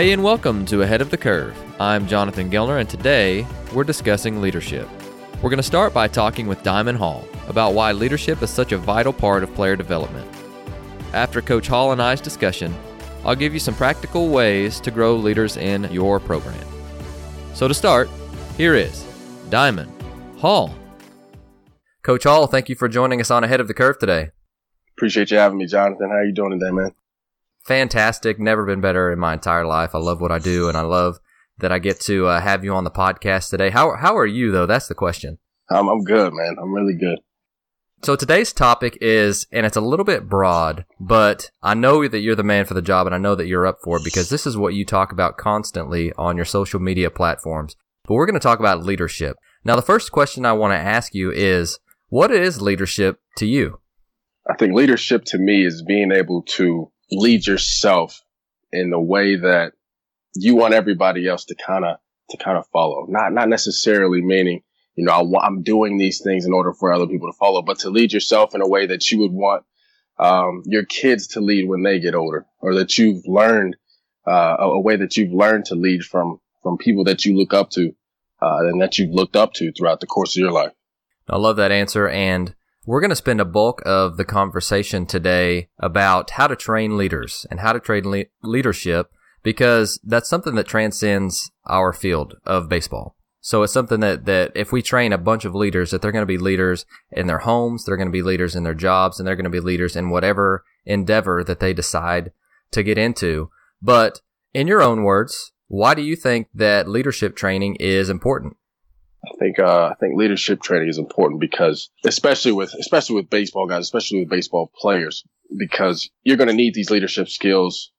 Hey, and welcome to Ahead of the Curve. I'm Jonathan Gellner, and today we're discussing leadership. We're going to start by talking with Diamyn Hall about why leadership is such a vital part of player development. After Coach Hall and I's discussion, I'll give you some practical ways to grow leaders in your program. So, to start, here is Diamyn Hall. Coach Hall, thank you for joining us on Ahead of the Curve today. Appreciate you having me, Jonathan. How are you doing today, man? Fantastic. Never been better in my entire life. I love what I do, and I love that I get to uh, have you on the podcast today. How how are you though? That's the question. I'm I'm good, man. I'm really good. So today's topic is, and it's a little bit broad, but I know that you're the man for the job, and I know that you're up for it because this is what you talk about constantly on your social media platforms. But we're going to talk about leadership. Now, the first question I want to ask you is, what is leadership to you? I think leadership to me is being able to lead yourself in the way that you want everybody else to kind of to kind of follow. Not not necessarily meaning you know I, am doing these things in order for other people to follow, but to lead yourself in a way that you would want um, your kids to lead when they get older, or that you've learned uh, a, a, way that you've learned to lead from from people that you look up to uh, and that you've looked up to throughout the course of your life. I love that answer, and we're going to spend a bulk of the conversation today about how to train leaders and how to train le- leadership because that's something that transcends our field of baseball. So it's something that, that if we train a bunch of leaders, that they're going to be leaders in their homes, they're going to be leaders in their jobs, and they're going to be leaders in whatever endeavor that they decide to get into. But in your own words, why do you think that leadership training is important? I think uh, I think leadership training is important because especially with especially with baseball guys, especially with baseball players, because you're going to need these leadership skills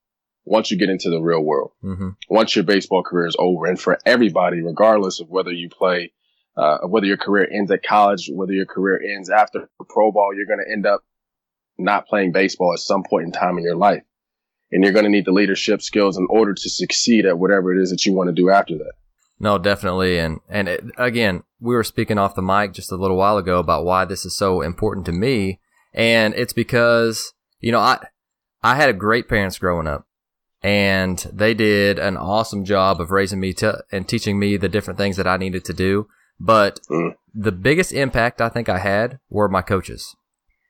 once you get into the real world. Mm-hmm. Once your baseball career is over, and for everybody, regardless of whether you play, uh, whether your career ends at college, whether your career ends after pro ball, you're going to end up not playing baseball at some point in time in your life, and you're going to need the leadership skills in order to succeed at whatever it is that you want to do after that. No, definitely. And, and it, again, we were speaking off the mic just a little while ago about why this is so important to me. And it's because, you know, I, I had a great parents growing up and they did an awesome job of raising me to, and teaching me the different things that I needed to do. But mm. the biggest impact I think I had were my coaches.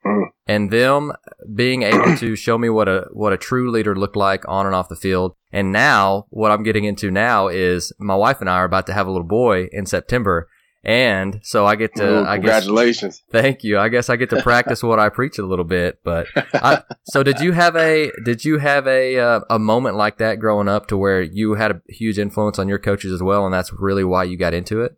Mm. And them being able to show me what a what a true leader looked like on and off the field. And now what I'm getting into now is my wife and I are about to have a little boy in September. And so I get to, Ooh, I congratulations. Guess, thank you. I guess I get to practice what I preach a little bit, but I, so did you have a, did you have a, uh, a moment like that growing up to where you had a huge influence on your coaches as well? And that's really why you got into it?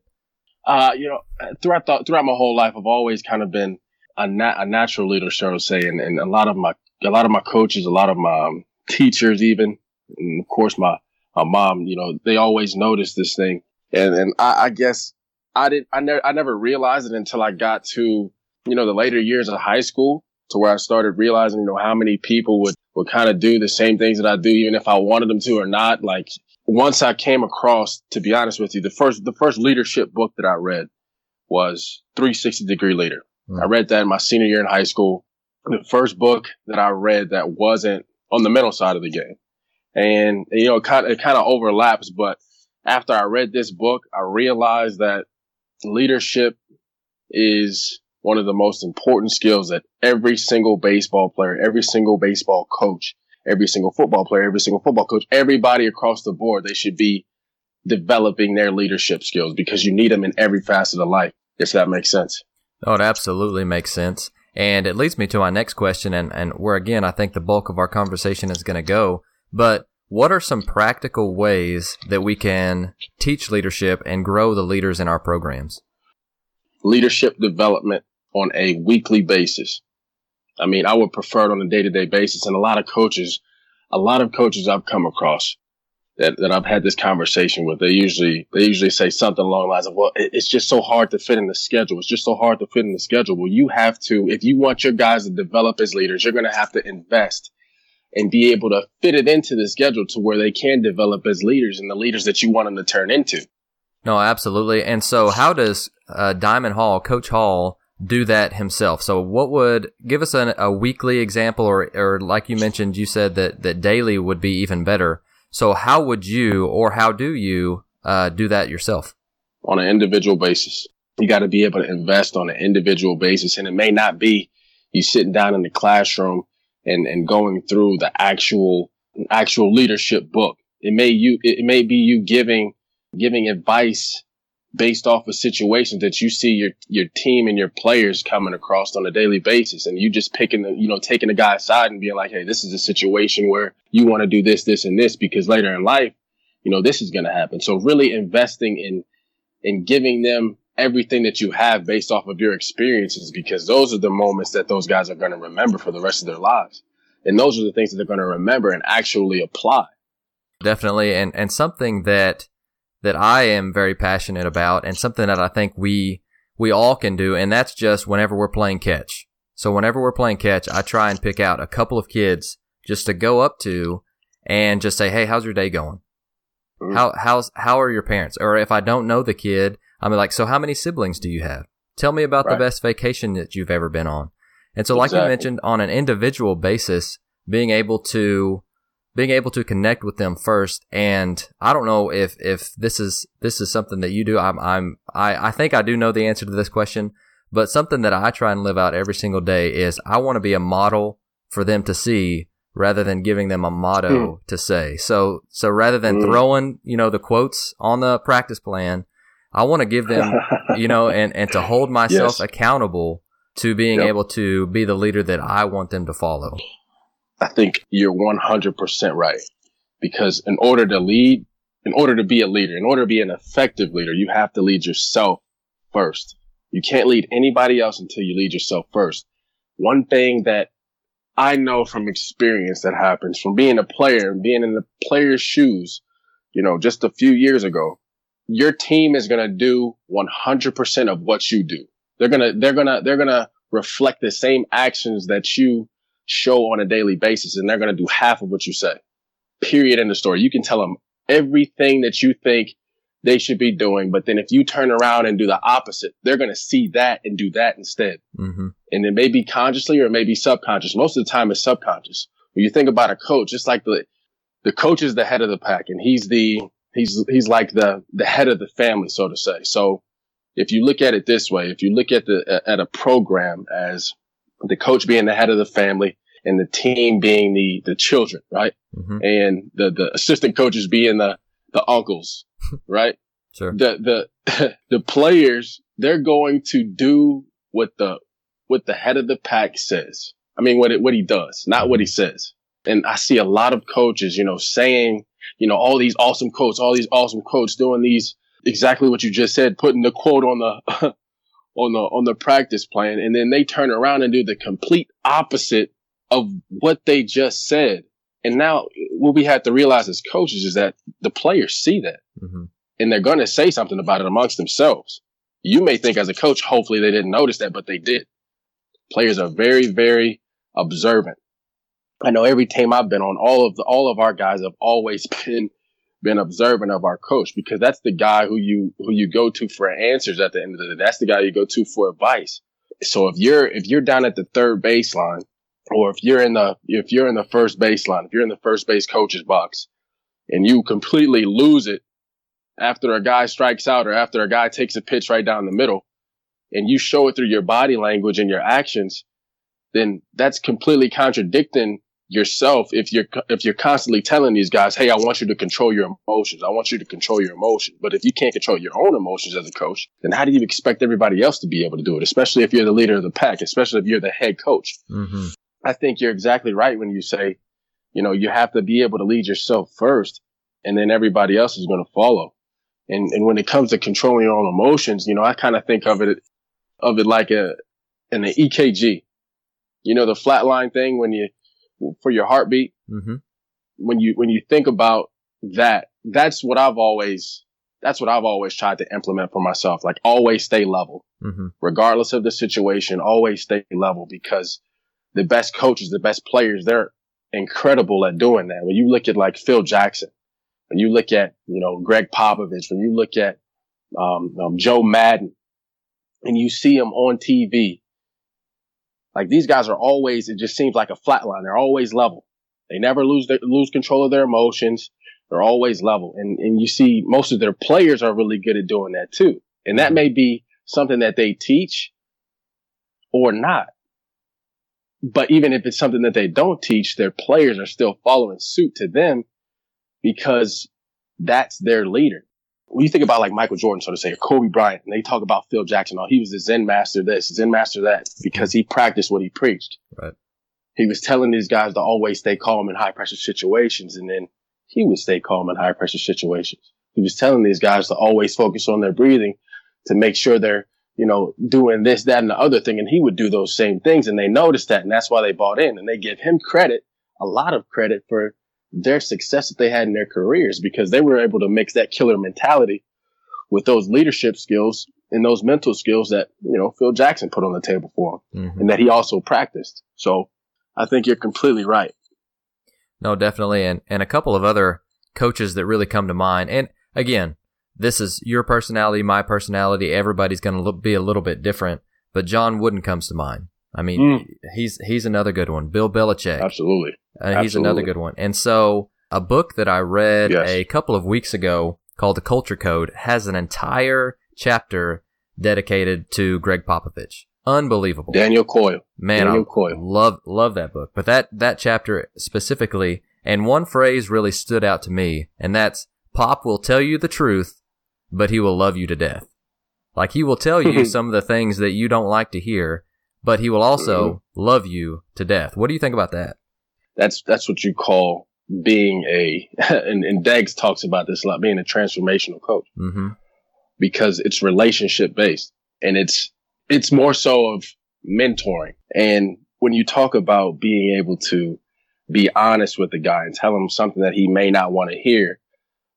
Uh, you know, throughout the, throughout my whole life, I've always kind of been a, a natural leader, shall I say, and, and a lot of my a lot of my coaches, a lot of my um, teachers, even, and of course my my mom, you know, they always noticed this thing, and and I, I guess I did I never I never realized it until I got to you know the later years of high school to where I started realizing you know how many people would would kind of do the same things that I do even if I wanted them to or not. Like once I came across, to be honest with you, the first the first leadership book that I read was 360 Degree Leader Mm. I read that in my senior year in high school. The first book that I read that wasn't on the mental side of the game. And, you know, it kind of, it kind of overlaps, but after I read this book, I realized that leadership is one of the most important skills that every single baseball player, every single baseball coach, every single football player, every single football coach, everybody across the board, they should be developing their leadership skills because you need them in every facet of life. If that makes sense. Oh, it absolutely makes sense. And it leads me to my next question, and, and where again, I think the bulk of our conversation is going to go. But what are some practical ways that we can teach leadership and grow the leaders in our programs? Leadership development on a weekly basis. I mean, I would prefer it on a day to day basis. And a lot of coaches, a lot of coaches I've come across, that, that I've had this conversation with, they usually they usually say something along the lines of, "Well, it's just so hard to fit in the schedule. It's just so hard to fit in the schedule." Well, you have to, if you want your guys to develop as leaders, you're going to have to invest and be able to fit it into the schedule to where they can develop as leaders and the leaders that you want them to turn into. No, absolutely. And so, how does uh, Diamyn Hall, Coach Hall, do that himself? So, what would give us an, a weekly example, or or like you mentioned, you said that that daily would be even better. So how would you or how do you uh, do that yourself? On an individual basis. You got to be able to invest on an individual basis. And it may not be you sitting down in the classroom and, and going through the actual, actual leadership book. It may you, it may be you giving, giving advice based off of situations that you see your your team and your players coming across on a daily basis. And you just picking the you know taking the guy aside and being like hey this is a situation where you want to do this this and this because later in life you know this is going to happen. So really investing in in giving them everything that you have based off of your experiences because those are the moments that those guys are going to remember for the rest of their lives. And those are the things that they're going to remember and actually apply. Definitely. And and something that that I am very passionate about and something that I think we, we all can do. And that's just whenever we're playing catch. So whenever we're playing catch, I try and pick out a couple of kids just to go up to and just say, Hey, how's your day going? Mm-hmm. How, how's, how are your parents? Or if I don't know the kid, I'm like, so how many siblings do you have? Tell me about right. the best vacation that you've ever been on. And so, like you mentioned, on an individual basis, being able to being able to connect with them first. And I don't know if, if this is, this is something that you do. I'm, I'm, I, I think I do know the answer to this question, but something that I try and live out every single day is I want to be a model for them to see rather than giving them a motto mm. to say. So, so rather than mm. throwing, you know, the quotes on the practice plan, I want to give them, you know, and, and to hold myself yes. accountable to being yep. able to be the leader that I want them to follow. I think you're 100% right. Because in order to lead, in order to be a leader, in order to be an effective leader, you have to lead yourself first. You can't lead anybody else until you lead yourself first. One thing that I know from experience that happens from being a player and being in the player's shoes, you know, just a few years ago, your team is going to do 100% of what you do. They're going to, they're going to, they're going to reflect the same actions that you show on a daily basis and they're going to do half of what you say. Period. In the story. You can tell them everything that you think they should be doing. But then if you turn around and do the opposite, they're going to see that and do that instead. Mm-hmm. And it may be consciously or it may be subconscious. Most of the time it's subconscious. When you think about a coach, it's like the, the coach is the head of the pack and he's the, he's, he's like the, the head of the family, so to say. So if you look at it this way, if you look at the, at a program as the coach being the head of the family and the team being the, the children, right? Mm-hmm. And the, the assistant coaches being the, the uncles, right? Sure. The, the, the players, they're going to do what the, what the head of the pack says. I mean, what it, what he does, not what he says. And I see a lot of coaches, you know, saying, you know, all these awesome quotes, all these awesome quotes doing these exactly what you just said, putting the quote on the, on the on the practice plan and then they turn around and do the complete opposite of what they just said. And now what we have to realize as coaches is that the players see that. Mm-hmm. and they're going to say something about it amongst themselves. You may think as a coach hopefully they didn't notice that but they did. Players are very very observant. I know every team i've been on all of the all of our guys have always been been observant of our coach because that's the guy who you who you go to for answers at the end of the day. That's the guy you go to for advice. So if you're if you're down at the third baseline, or if you're in the if you're in the first baseline, if you're in the first base coach's box, and you completely lose it after a guy strikes out or after a guy takes a pitch right down the middle, and you show it through your body language and your actions, then that's completely contradicting yourself if you're if you're constantly telling these guys, "Hey, I want you to control your emotions. I want you to control your emotions." But if you can't control your own emotions as a coach, then how do you expect everybody else to be able to do it? Especially if you're the leader of the pack, especially if you're the head coach. Mm-hmm. I think you're exactly right when you say, you know, you have to be able to lead yourself first, and then everybody else is going to follow. And and when it comes to controlling your own emotions, you know, I kind of think of it of it like a an EKG. You know, the flatline thing when you for your heartbeat. Mm-hmm. When you, when you think about that, that's what I've always, that's what I've always tried to implement for myself. Like always stay level, mm-hmm. regardless of the situation, always stay level because the best coaches, the best players, they're incredible at doing that. When you look at like Phil Jackson, when you look at, you know, Gregg Popovich, when you look at, um, um, Joe Maddon and you see them on TV like these guys are always, it just seems like a flat line. They're always level. They never lose their, lose control of their emotions, They're always level. And, and you see most of their players are really good at doing that too. And that mm-hmm. may be something that they teach or not. But even if it's something that they don't teach, their players are still following suit to them because that's their leader. When you think about like Michael Jordan, so to say, or Kobe Bryant, and they talk about Phil Jackson, oh, he was the Zen master this, Zen master that, because he practiced what he preached. Right. He was telling these guys to always stay calm in high pressure situations, and then he would stay calm in high pressure situations. He was telling these guys to always focus on their breathing to make sure they're, you know, doing this, that, and the other thing. And he would do those same things. And they noticed that. And that's why they bought in and they give him credit, a lot of credit for their success that they had in their careers because they were able to mix that killer mentality with those leadership skills and those mental skills that, you know, Phil Jackson put on the table for him mm-hmm. and that he also practiced. So I think you're completely right. No, definitely. And, and a couple of other coaches that really come to mind. And again, this is your personality, my personality. Everybody's going to be a little bit different, but John Wooden comes to mind. I mean, mm. he's he's another good one. Bill Belichick, absolutely. Uh, he's absolutely. another good one. And so, a book that I read yes. a couple of weeks ago called The Culture Code has an entire chapter dedicated to Gregg Popovich. Unbelievable. Daniel Coyle. Man, Daniel I Coyle. love love that book. But that that chapter specifically, and one phrase really stood out to me, and that's Pop will tell you the truth, but he will love you to death. Like he will tell you some of the things that you don't like to hear, but he will also mm-hmm. love you to death. What do you think about that? That's that's what you call being a and, and Deggs talks about this a lot, being a transformational coach. Mm-hmm. Because it's relationship based and it's it's more so of mentoring. And when you talk about being able to be honest with the guy and tell him something that he may not want to hear,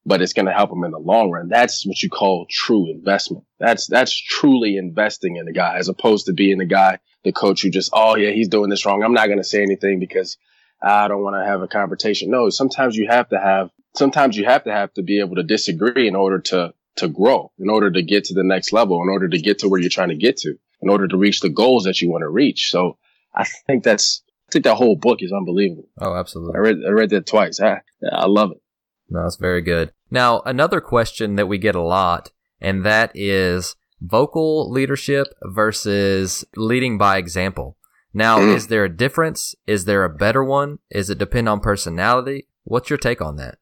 but it's going to help him in the long run. That's what you call true investment. That's, that's truly investing in the guy as opposed to being the guy, the coach who just, oh yeah, he's doing this wrong. I'm not going to say anything because I don't want to have a confrontation. No, sometimes you have to have, sometimes you have to have to be able to disagree in order to, to grow, in order to get to the next level, in order to get to where you're trying to get to, in order to reach the goals that you want to reach. So I think that's, I think that whole book is unbelievable. Oh, absolutely. I read, I read that twice. I, I love it. No, that's very good. Now, another question that we get a lot, and that is vocal leadership versus leading by example. Now, mm. is there a difference? Is there a better one? Is it depend on personality? What's your take on that?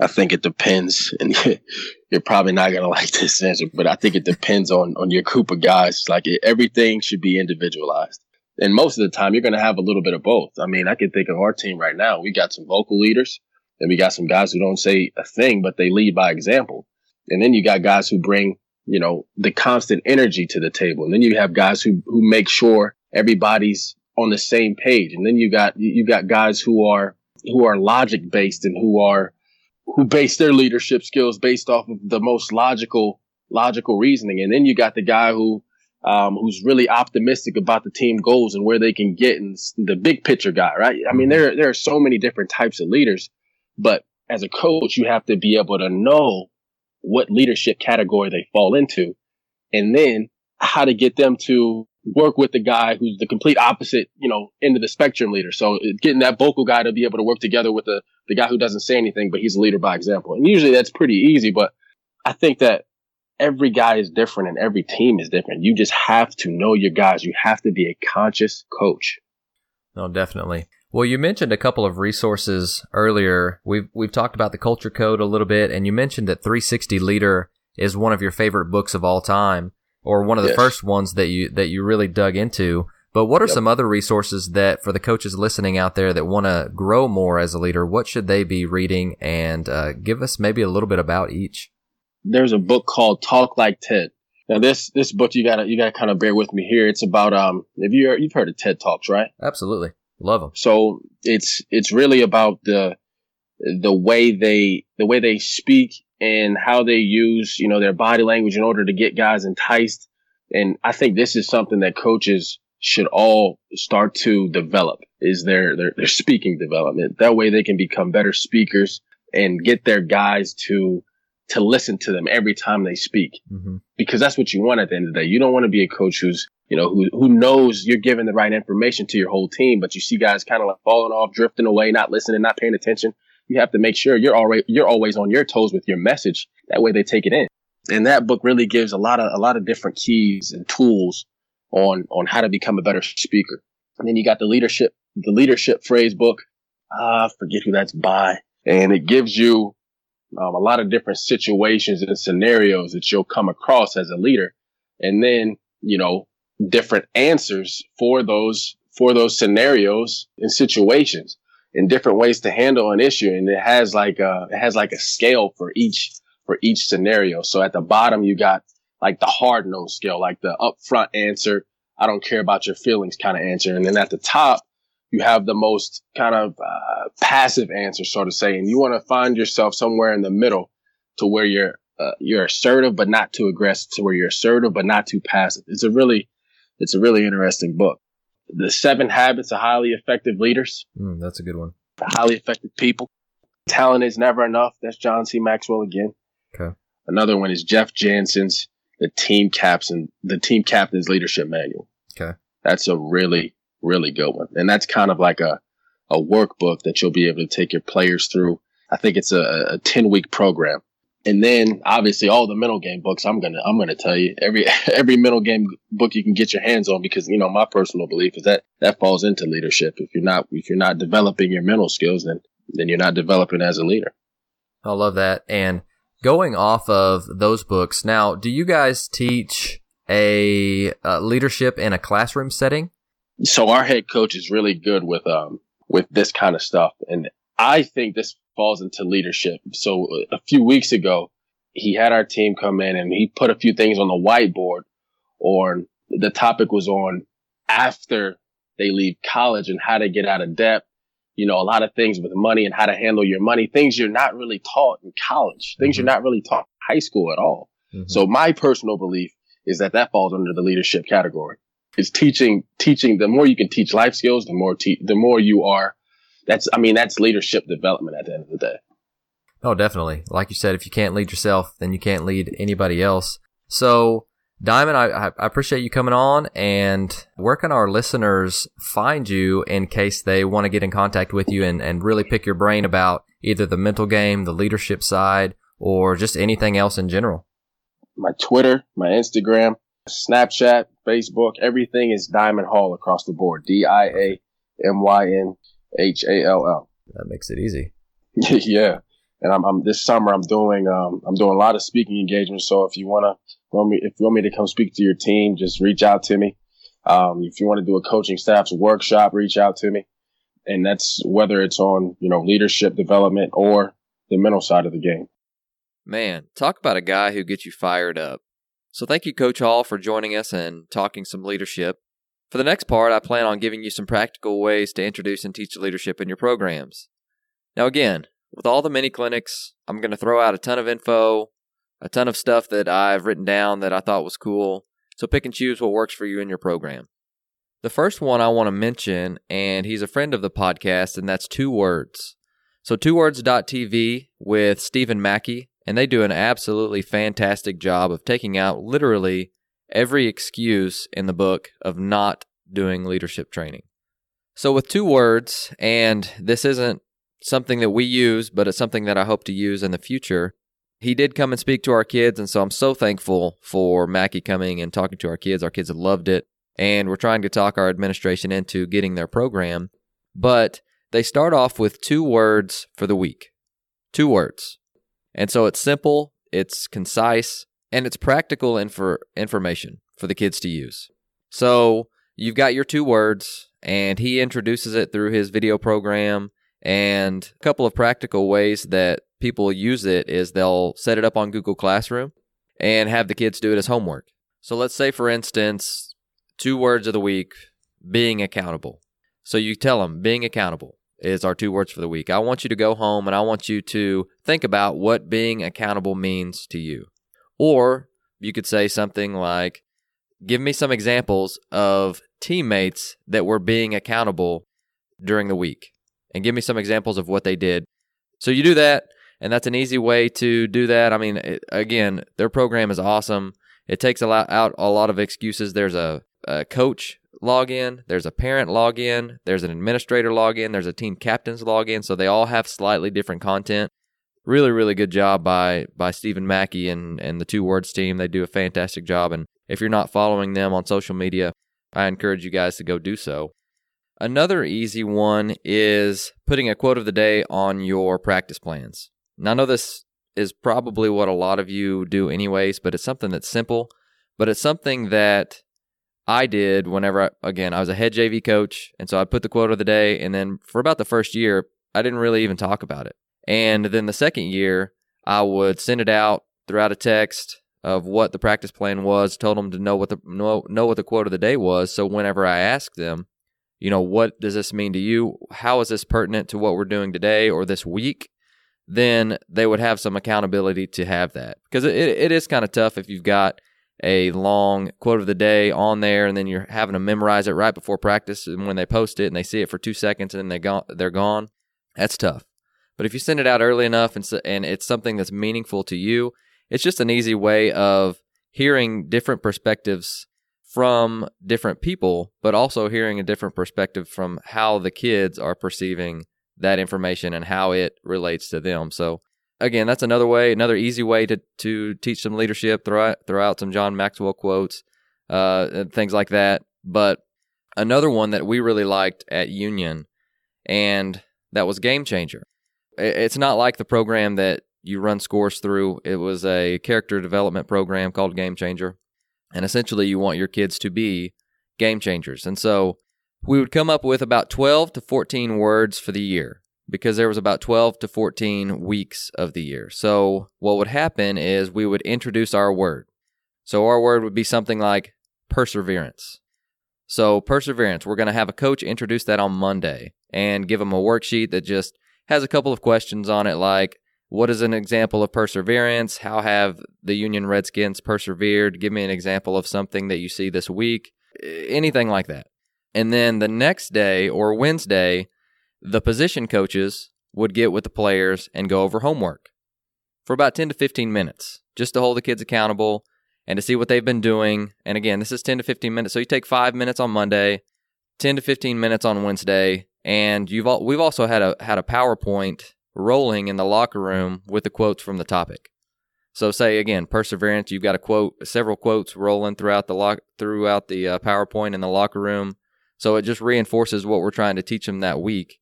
I think it depends, and you're probably not gonna like this answer, but I think it depends on on your group of guys. Like it, everything should be individualized, and most of the time you're gonna have a little bit of both. I mean, I can think of our team right now. We got some vocal leaders, and we got some guys who don't say a thing, but they lead by example. And then you got guys who bring, you know, the constant energy to the table. And then you have guys who, who make sure everybody's on the same page. And then you got, you got guys who are, who are logic based and who are, who base their leadership skills based off of the most logical, logical reasoning. And then you got the guy who, um, who's really optimistic about the team goals and where they can get and the big picture guy, right? I mean, there, there are so many different types of leaders. But as a coach, you have to be able to know what leadership category they fall into and then how to get them to work with the guy who's the complete opposite, you know, end of the spectrum leader. So uh, getting that vocal guy to be able to work together with the, the guy who doesn't say anything, but he's a leader by example. And usually that's pretty easy, but I think that every guy is different and every team is different. You just have to know your guys. You have to be a conscious coach. No, definitely. Well, you mentioned a couple of resources earlier. We've we've talked about the culture code a little bit, and you mentioned that 360 Leader is one of your favorite books of all time, or one of the yes. first ones that you that you really dug into. But what are yep. some other resources that for the coaches listening out there that want to grow more as a leader? What should they be reading? And uh, give us maybe a little bit about each. There's a book called Talk Like TED. Now this this book you gotta you gotta kind of bear with me here. It's about um if you you've heard of TED Talks, right? Absolutely. Love them. So it's it's really about the the way they the way they speak and how they use you know their body language in order to get guys enticed. And I think this is something that coaches should all start to develop is their their, their speaking development. That way they can become better speakers and get their guys to to listen to them every time they speak mm-hmm. because that's what you want at the end of the day. You don't want to be a coach who's you know, who, who knows you're giving the right information to your whole team, but you see guys kind of like falling off, drifting away, not listening, not paying attention. you have to make sure you're already you're always on your toes with your message. That way they take it in. And that book really gives a lot of a lot of different keys and tools on on how to become a better speaker. And then you got the leadership the leadership phrase book. Ah, I forget who that's by, and it gives you um, a lot of different situations and scenarios that you'll come across as a leader, and then you know different answers for those for those scenarios and situations and different ways to handle an issue. And it has like a, it has like a scale for each, for each scenario. So at the bottom, you got like the hard nose scale, like the upfront answer. I don't care about your feelings kind of answer. And then at the top, you have the most kind of uh, passive answer, so to say. And you want to find yourself somewhere in the middle to where you're, uh, you're assertive, but not too aggressive to where you're assertive, but not too passive. It's a really, it's a really interesting book. The Seven Habits of Highly Effective Leaders. Mm, that's a good one. The Highly Effective People. Talent is Never Enough. That's John C. Maxwell again. Okay. Another one is Jeff Janssen's The Team Captain, The Team Captain's Leadership Manual. Okay. That's a really, really good one. And that's kind of like a, a workbook that you'll be able to take your players through. I think it's a, a 10 week program. And then obviously all the mental game books i'm gonna i'm gonna tell you every every mental game book you can get your hands on because you know my personal belief is that that falls into leadership. If you're not if you're not developing your mental skills then then you're not developing as a leader. I love that. And going off of those books now do you guys teach a uh, leadership in a classroom setting so our head coach is really good with um with this kind of stuff and i think this falls into leadership. So a few weeks ago, he had our team come in and he put a few things on the whiteboard or the topic was on after they leave college and how to get out of debt. You know, a lot of things with money and how to handle your money, things you're not really taught in college, things mm-hmm. you're not really taught in high school at all. Mm-hmm. So my personal belief is that that falls under the leadership category. Is teaching, teaching, the more you can teach life skills, the more, te- the more you are that's I mean that's leadership development at the end of the day. Oh, definitely. Like you said, if you can't lead yourself, then you can't lead anybody else. So, Diamyn, I, I appreciate you coming on. And where can our listeners find you in case they want to get in contact with you and, and really pick your brain about either the mental game, the leadership side, or just anything else in general? My Twitter, my Instagram, Snapchat, Facebook, everything is Diamyn Hall across the board. D I A M Y N H A L L. That makes it easy. yeah. And I'm, I'm, this summer I'm doing um, I'm doing a lot of speaking engagements. So if you wanna want me if you want me to come speak to your team, just reach out to me. Um, if you want to do a coaching staff's workshop, reach out to me. And that's whether it's on you know leadership development or the mental side of the game. Man, talk about a guy who gets you fired up. So thank you, Coach Hall, for joining us and talking some leadership. For the next part, I plan on giving you some practical ways to introduce and teach leadership in your programs. Now, again, with all the mini clinics, I'm going to throw out a ton of info, a ton of stuff that I've written down that I thought was cool. So pick and choose what works for you in your program. The first one I want to mention, and he's a friend of the podcast, and that's Two Words. So, two twowords.tv with Stephen Mackey, and they do an absolutely fantastic job of taking out literally every excuse in the book of not doing leadership training. So, with two words, and this isn't something that we use, but it's something that I hope to use in the future. He did come and speak to our kids, and so I'm so thankful for Mackey coming and talking to our kids. Our kids have loved it, and we're trying to talk our administration into getting their program. But they start off with two words for the week. Two words. And so it's simple, it's concise, and it's practical infor- information for the kids to use. So you've got your two words, and he introduces it through his video program. And a couple of practical ways that people use it is they'll set it up on Google Classroom and have the kids do it as homework. So let's say, for instance, two words of the week being accountable. So you tell them being accountable is our two words for the week. I want you to go home and I want you to think about what being accountable means to you. Or you could say something like, Give me some examples of teammates that were being accountable during the week, and give me some examples of what they did. So you do that, and that's an easy way to do that. I mean, it, again, their program is awesome. It takes a lot out a lot of excuses. There's a, a coach login, there's a parent login, there's an administrator login, there's a team captain's login. So they all have slightly different content. Really, really good job by by Stephen Mackey and and the Two Words team. They do a fantastic job. And if you're not following them on social media, I encourage you guys to go do so. Another easy one is putting a quote of the day on your practice plans. Now, I know this is probably what a lot of you do, anyways, but it's something that's simple, but it's something that I did whenever, I, again, I was a head JV coach. And so I put the quote of the day. And then for about the first year, I didn't really even talk about it. And then the second year, I would send it out throughout a text of what the practice plan was, told them to know what the know, know what the quote of the day was. So whenever I asked them, you know, what does this mean to you? How is this pertinent to what we're doing today or this week? Then they would have some accountability to have that because it, it is kind of tough if you've got a long quote of the day on there and then you're having to memorize it right before practice and when they post it and they see it for two seconds and then they go, they're gone. That's tough. But if you send it out early enough and, and it's something that's meaningful to you it's just an easy way of hearing different perspectives from different people but also hearing a different perspective from how the kids are perceiving that information and how it relates to them. So again, that's another way, another easy way to to teach some leadership. Throw out, throw out some John Maxwell quotes, uh, things like that. But another one that we really liked at Union, and that was Game Changer. It's not like the program that you run scores through. It was a character development program called Game Changer, and essentially you want your kids to be game changers. And so we would come up with about 12 to 14 words for the year because there was about 12 to 14 weeks of the year. So what would happen is we would introduce our word. So our word would be something like perseverance. So perseverance, we're going to have a coach introduce that on Monday and give them a worksheet that just has a couple of questions on it like what is an example of perseverance? How have the Union Redskins persevered? Give me an example of something that you see this week. Anything like that. And then the next day or Wednesday, the position coaches would get with the players and go over homework for about 10 to 15 minutes just to hold the kids accountable and to see what they've been doing. And again, this is 10 to 15 minutes. So you take five minutes on Monday, 10 to 15 minutes on Wednesday, and you've all, we've also had a had a PowerPoint rolling in the locker room with the quotes from the topic. So say again, perseverance. You've got a quote, several quotes rolling throughout the lock throughout the uh, PowerPoint in the locker room. So it just reinforces what we're trying to teach them that week.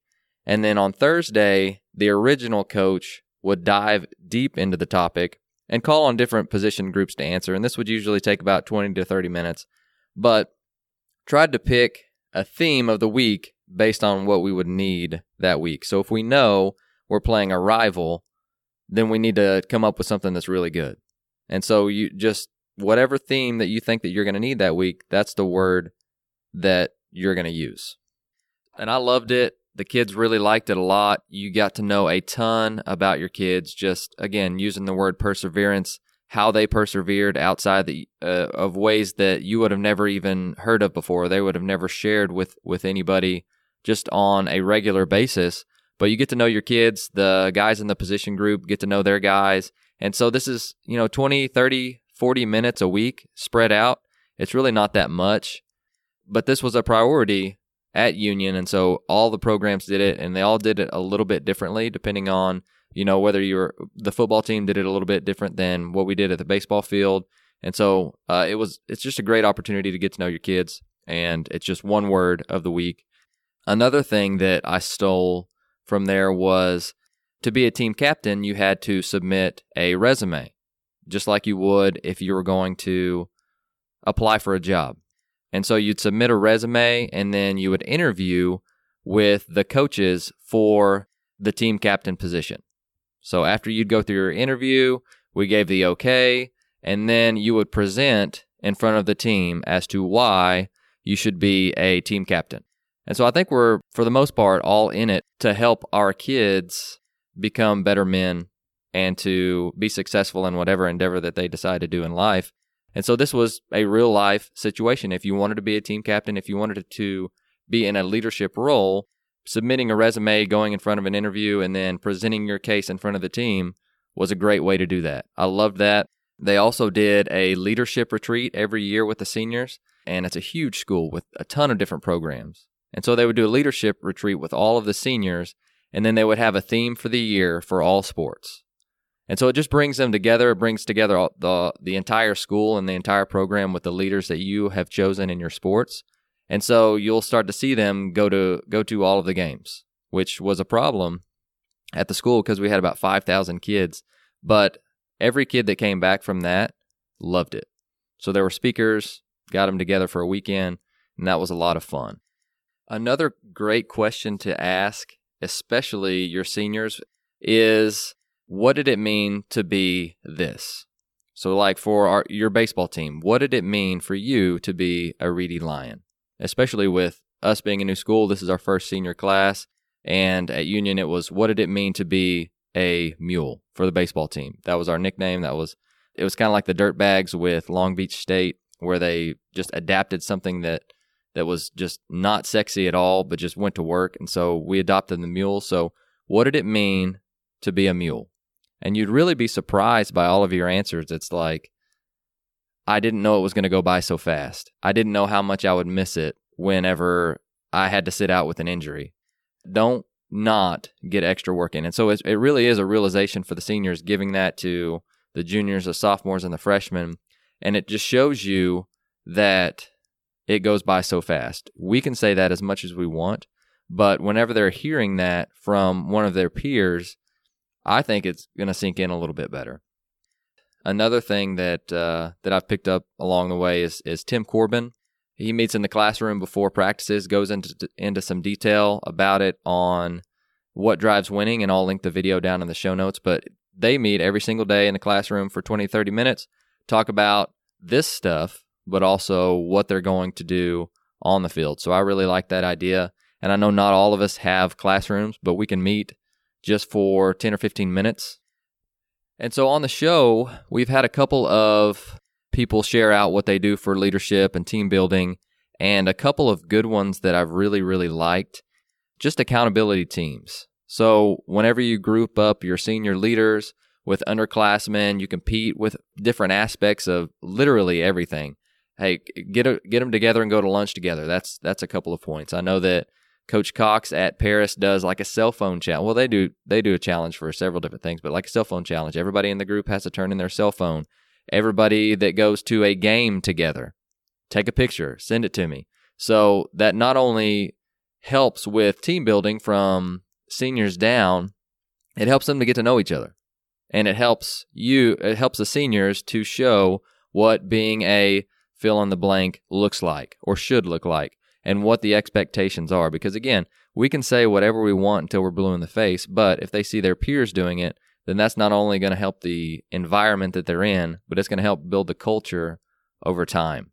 And then on Thursday, the original coach would dive deep into the topic and call on different position groups to answer. And this would usually take about 20 to 30 minutes, but tried to pick a theme of the week based on what we would need that week. So if we know we're playing a rival, then we need to come up with something that's really good. And so you just whatever theme that you think that you're going to need that week, that's the word that you're going to use. And I loved it the kids really liked it a lot. You got to know a ton about your kids, just again, using the word perseverance, how they persevered outside the, uh, of ways that you would have never even heard of before. They would have never shared with, with anybody just on a regular basis. But you get to know your kids, the guys in the position group get to know their guys. And so this is, you know, 20, 30, 40 minutes a week spread out. It's really not that much. But this was a priority at Union, and so all the programs did it, and they all did it a little bit differently depending on you know whether you're the football team did it a little bit different than what we did at the baseball field, and so uh, it was it's just a great opportunity to get to know your kids, and it's just one word of the week. Another thing that I stole from there was to be a team captain, you had to submit a resume, just like you would if you were going to apply for a job. And so you'd submit a resume and then you would interview with the coaches for the team captain position. So after you'd go through your interview, we gave the okay, and then you would present in front of the team as to why you should be a team captain. And so I think we're, for the most part, all in it to help our kids become better men and to be successful in whatever endeavor that they decide to do in life. And so this was a real life situation. If you wanted to be a team captain, if you wanted to be in a leadership role, submitting a resume, going in front of an interview, and then presenting your case in front of the team was a great way to do that. I loved that. They also did a leadership retreat every year with the seniors. and it's a huge school with a ton of different programs. And so they would do a leadership retreat with all of the seniors, and then they would have a theme for the year for all sports. And so it just brings them together. It brings together all, the the entire school and the entire program with the leaders that you have chosen in your sports. And so you'll start to see them go to go to all of the games, which was a problem at the school because we had about 5,000 kids, but every kid that came back from that loved it. So there were speakers, got them together for a weekend, and that was a lot of fun. Another great question to ask, especially your seniors, is what did it mean to be this? So, like for our, your baseball team, what did it mean for you to be a Reedy Lion? Especially with us being a new school, this is our first senior class. And at Union, it was what did it mean to be a mule for the baseball team? That was our nickname. That was, it was kind of like the dirt bags with Long Beach State, where they just adapted something that that was just not sexy at all, but just went to work. And so we adopted the mule. So, what did it mean to be a mule? And you'd really be surprised by all of your answers. It's like, I didn't know it was going to go by so fast. I didn't know how much I would miss it whenever I had to sit out with an injury. Don't not get extra work in. And so it, it really is a realization for the seniors giving that to the juniors, the sophomores, and the freshmen. And it just shows you that it goes by so fast. We can say that as much as we want, but whenever they're hearing that from one of their peers, I think it's going to sink in a little bit better. Another thing that uh, that I've picked up along the way is is Tim Corbin. He meets in the classroom before practices, goes into into some detail about it on what drives winning, and I'll link the video down in the show notes. But they meet every single day in the classroom for 20, 30 minutes, talk about this stuff, but also what they're going to do on the field. So I really like that idea. And I know not all of us have classrooms, but we can meet just for 10 or 15 minutes. And so on the show, we've had a couple of people share out what they do for leadership and team building, and a couple of good ones that I've really, really liked. Just accountability teams. So whenever you group up your senior leaders with underclassmen, you compete with different aspects of literally everything. Hey, get a, get them together and go to lunch together. That's that's a couple of points. I know that Coach Cox at Paris does like a cell phone challenge. Well, they do they do a challenge for several different things, but like a cell phone challenge. Everybody in the group has to turn in their cell phone. Everybody that goes to a game together, take a picture, send it to me. So that not only helps with team building from seniors down, it helps them to get to know each other. And it helps you it helps the seniors to show what being a fill in the blank looks like or should look like and what the expectations are. Because again, we can say whatever we want until we're blue in the face, but if they see their peers doing it, then that's not only going to help the environment that they're in, but it's going to help build the culture over time.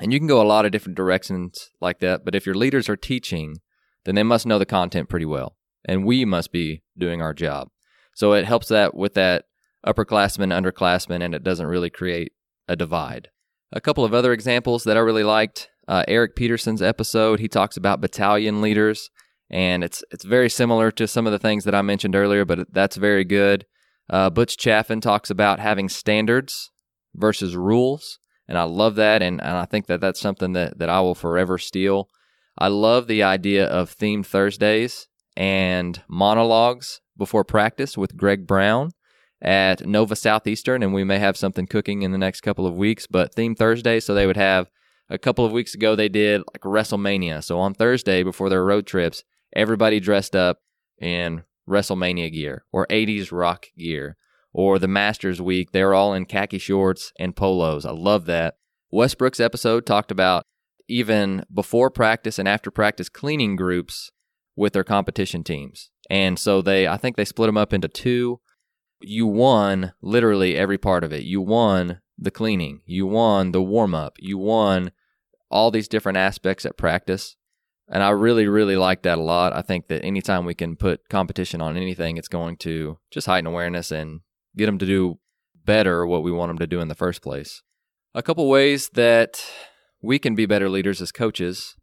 And you can go a lot of different directions like that, but if your leaders are teaching, then they must know the content pretty well. And we must be doing our job. So it helps that with that upperclassmen, underclassmen, and it doesn't really create a divide. A couple of other examples that I really liked uh, Eric Peterson's episode. He talks about battalion leaders, and it's it's very similar to some of the things that I mentioned earlier, but that's very good. Uh, Butch Chaffin talks about having standards versus rules, and I love that, and, and I think that that's something that, that I will forever steal. I love the idea of themed Thursdays and monologues before practice with Greg Brown at Nova Southeastern, and we may have something cooking in the next couple of weeks. But theme Thursday, so they would have a couple of weeks ago they did like WrestleMania. So on Thursday before their road trips, everybody dressed up in WrestleMania gear or 80s rock gear. Or the Masters week, they're all in khaki shorts and polos. I love that. Westbrook's episode talked about even before practice and after practice cleaning groups with their competition teams. And so they, I think they split them up into two. You won literally every part of it. You won the cleaning. You won the warm up. You won all these different aspects at practice. And I really, really like that a lot. I think that anytime we can put competition on anything, it's going to just heighten awareness and get them to do better what we want them to do in the first place. A couple ways that we can be better leaders as coaches.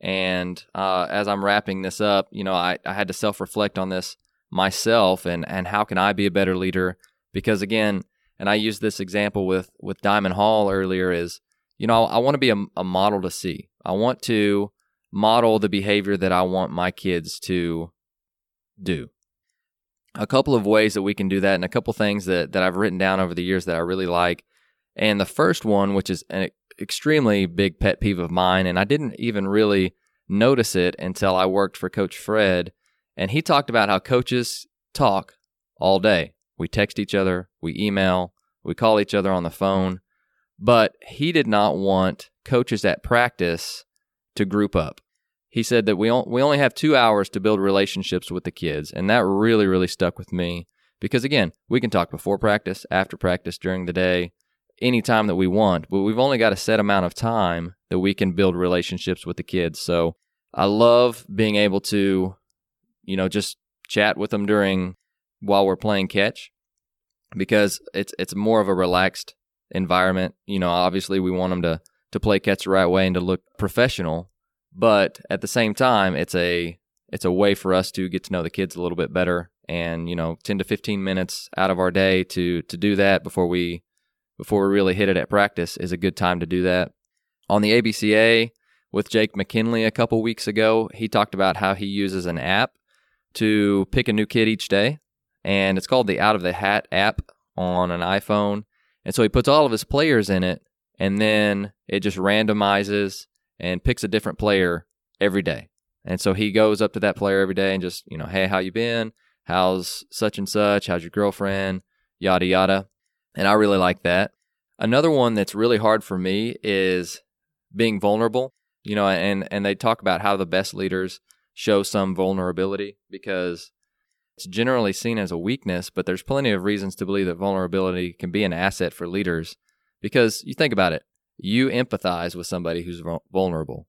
And uh, as I'm wrapping this up, you know, I, I had to self reflect on this myself and, and how can I be a better leader? Because again, and I used this example with, with Diamyn Hall earlier, is you know, I want to be a, a model to see. I want to model the behavior that I want my kids to do. A couple of ways that we can do that, and a couple things that, that I've written down over the years that I really like. And the first one, which is an extremely big pet peeve of mine, and I didn't even really notice it until I worked for Coach Fred, and he talked about how coaches talk all day. We text each other, we email, we call each other on the phone, but he did not want coaches at practice to group up. He said that we, we only have two hours to build relationships with the kids. And that really, really stuck with me because, again, we can talk before practice, after practice, during the day, any time that we want, but we've only got a set amount of time that we can build relationships with the kids. So I love being able to, you know, just chat with them during while we're playing catch because it's it's more of a relaxed environment. You know, obviously we want them to to play catch the right way and to look professional, but at the same time, it's a it's a way for us to get to know the kids a little bit better and you know 10 to 15 minutes out of our day to to do that before we before we really hit it at practice is a good time to do that on the abca with jake mckinley a couple weeks ago he talked about how he uses an app to pick a new kid each day and it's called the out of the hat app on an iphone and so he puts all of his players in it and then it just randomizes and picks a different player every day. And so he goes up to that player every day and just, you know, hey, how you been? How's such and such? How's your girlfriend? Yada yada. And I really like that. Another one that's really hard for me is being vulnerable. You know, and and they talk about how the best leaders show some vulnerability because it's generally seen as a weakness, but there's plenty of reasons to believe that vulnerability can be an asset for leaders because you think about it you empathize with somebody who's vulnerable.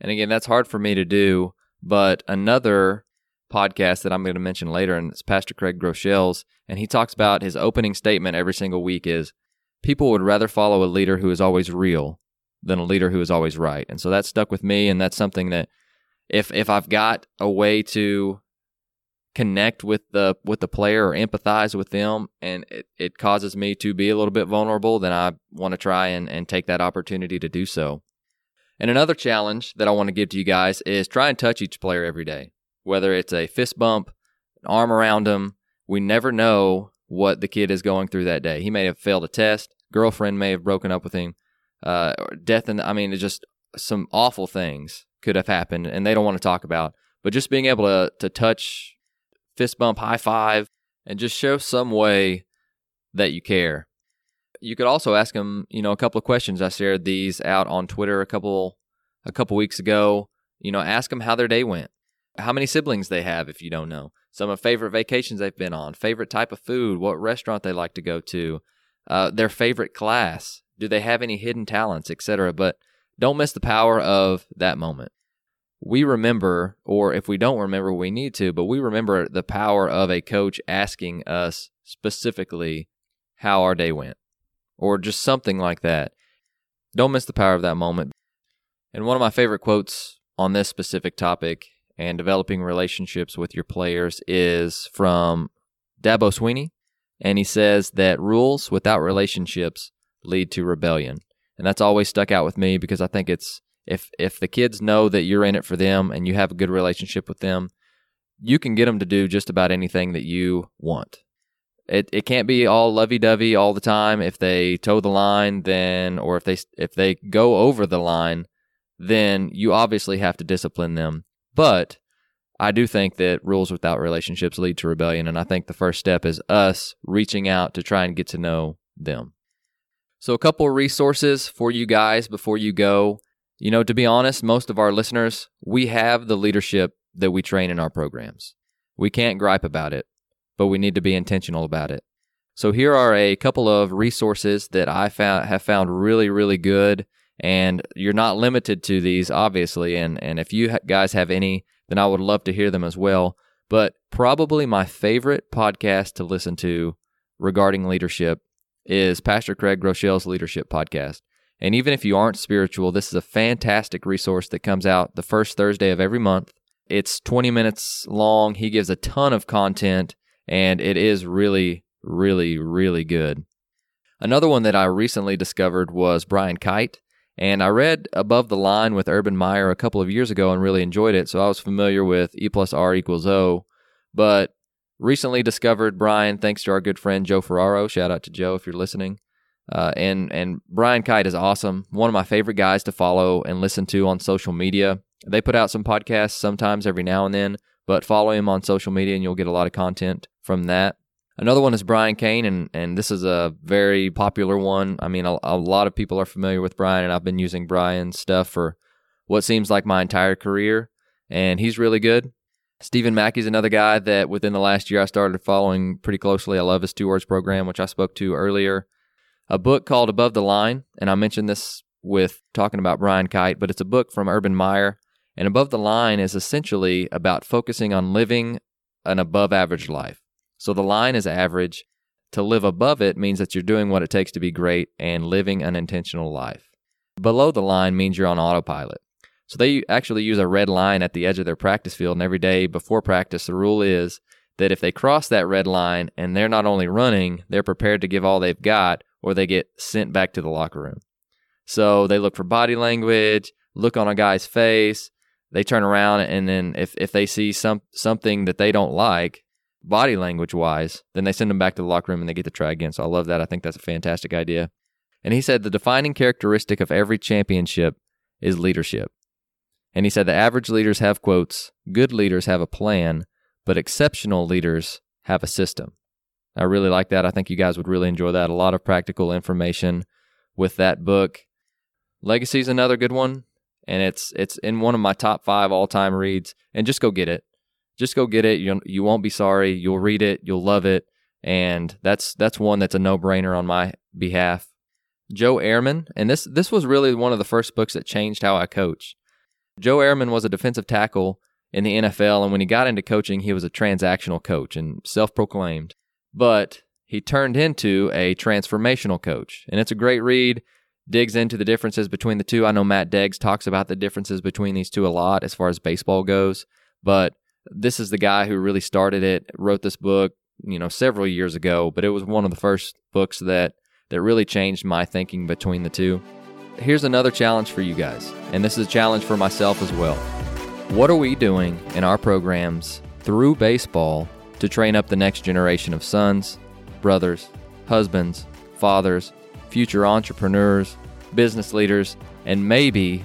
And again, that's hard for me to do. But another podcast that I'm going to mention later, and it's Pastor Craig Groeschel's, and he talks about his opening statement every single week is people would rather follow a leader who is always real than a leader who is always right. And so that stuck with me, and that's something that if if I've got a way to connect with the with the player or empathize with them and it, it causes me to be a little bit vulnerable then i want to try and, and take that opportunity to do so. And another challenge that i want to give to you guys is try and touch each player every day. Whether it's a fist bump an arm around them we never know what the kid is going through that day. He may have failed a test girlfriend may have broken up with him uh, death and i mean it's just some awful things could have happened and they don't want to talk about. But just being able to to touch fist bump, high five, and just show some way that you care. You could also ask them, you know, a couple of questions. I shared these out on Twitter a couple a couple weeks ago. You know, ask them how their day went, how many siblings they have if you don't know, some of favorite vacations they've been on, favorite type of food, what restaurant they like to go to, uh, their favorite class, do they have any hidden talents, etc. But don't miss the power of that moment we remember, or if we don't remember, we need to, but we remember the power of a coach asking us specifically how our day went, or just something like that. Don't miss the power of that moment. And one of my favorite quotes on this specific topic and developing relationships with your players is from Dabo Swinney. And he says that rules without relationships lead to rebellion. And that's always stuck out with me because I think it's if if the kids know that you're in it for them and you have a good relationship with them, you can get them to do just about anything that you want. It it can't be all lovey-dovey all the time. If they toe the line, then or if they if they go over the line, then you obviously have to discipline them. But I do think that rules without relationships lead to rebellion, and I think the first step is us reaching out to try and get to know them. So, a couple of resources for you guys before you go. You know, to be honest, most of our listeners, we have the leadership that we train in our programs. We can't gripe about it, but we need to be intentional about it. So here are a couple of resources that I found have found really really good and you're not limited to these obviously and and if you guys have any then I would love to hear them as well. But probably my favorite podcast to listen to regarding leadership is Pastor Craig Groeschel's leadership podcast. And even if you aren't spiritual, this is a fantastic resource that comes out the first Thursday of every month. It's 20 minutes long. He gives a ton of content, and it is really, really, really good. Another one that I recently discovered was Brian Kight. And I read Above the Line with Urban Meyer a couple of years ago and really enjoyed it. So I was familiar with E plus R equals O. But recently discovered Brian thanks to our good friend Joe Ferraro. Shout out to Joe if you're listening. Uh, and and Brian Kight is awesome. One of my favorite guys to follow and listen to on social media. They put out some podcasts sometimes every now and then, but follow him on social media and you'll get a lot of content from that. Another one is Brian Cain, and, and this is a very popular one. I mean, a, a lot of people are familiar with Brian, and I've been using Brian's stuff for what seems like my entire career, and he's really good. Stephen Mackey's another guy that within the last year I started following pretty closely. I love his two words program, which I spoke to earlier. A book called Above the Line, and I mentioned this with talking about Brian Kight, but it's a book from Urban Meyer. And Above the Line is essentially about focusing on living an above average life. So the line is average. To live above it means that you're doing what it takes to be great and living an intentional life. Below the line means you're on autopilot. So they actually use a red line at the edge of their practice field, and every day before practice, the rule is that if they cross that red line and they're not only running, they're prepared to give all they've got, or they get sent back to the locker room. So they look for body language, look on a guy's face, they turn around and then if, if they see some something that they don't like, body language wise, then they send them back to the locker room and they get to try again. So I love that. I think that's a fantastic idea. And he said the defining characteristic of every championship is leadership. And he said the average leaders have quotes, good leaders have a plan, but exceptional leaders have a system. I really like that. I think you guys would really enjoy that. A lot of practical information with that book. Legacy is another good one, and it's it's in one of my top five all time reads. And just go get it. Just go get it. You you won't be sorry. You'll read it. You'll love it. And that's that's one that's a no brainer on my behalf. Joe Ehrmann, and this this was really one of the first books that changed how I coach. Joe Ehrmann was a defensive tackle in the NFL, and when he got into coaching, he was a transactional coach and self proclaimed. But he turned into a transformational coach. And it's a great read, digs into the differences between the two. I know Matt Deggs talks about the differences between these two a lot as far as baseball goes, but this is the guy who really started it, wrote this book, you know, several years ago, but it was one of the first books that that really changed my thinking between the two. Here's another challenge for you guys, and this is a challenge for myself as well. What are we doing in our programs through baseball to train up the next generation of sons, brothers, husbands, fathers, future entrepreneurs, business leaders, and maybe,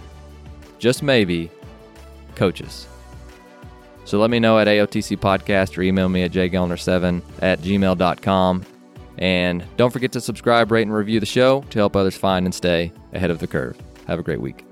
just maybe, coaches? So let me know at AOTC Podcast or email me at jgellner7 at gmail.com. And don't forget to subscribe, rate, and review the show to help others find and stay ahead of the curve. Have a great week.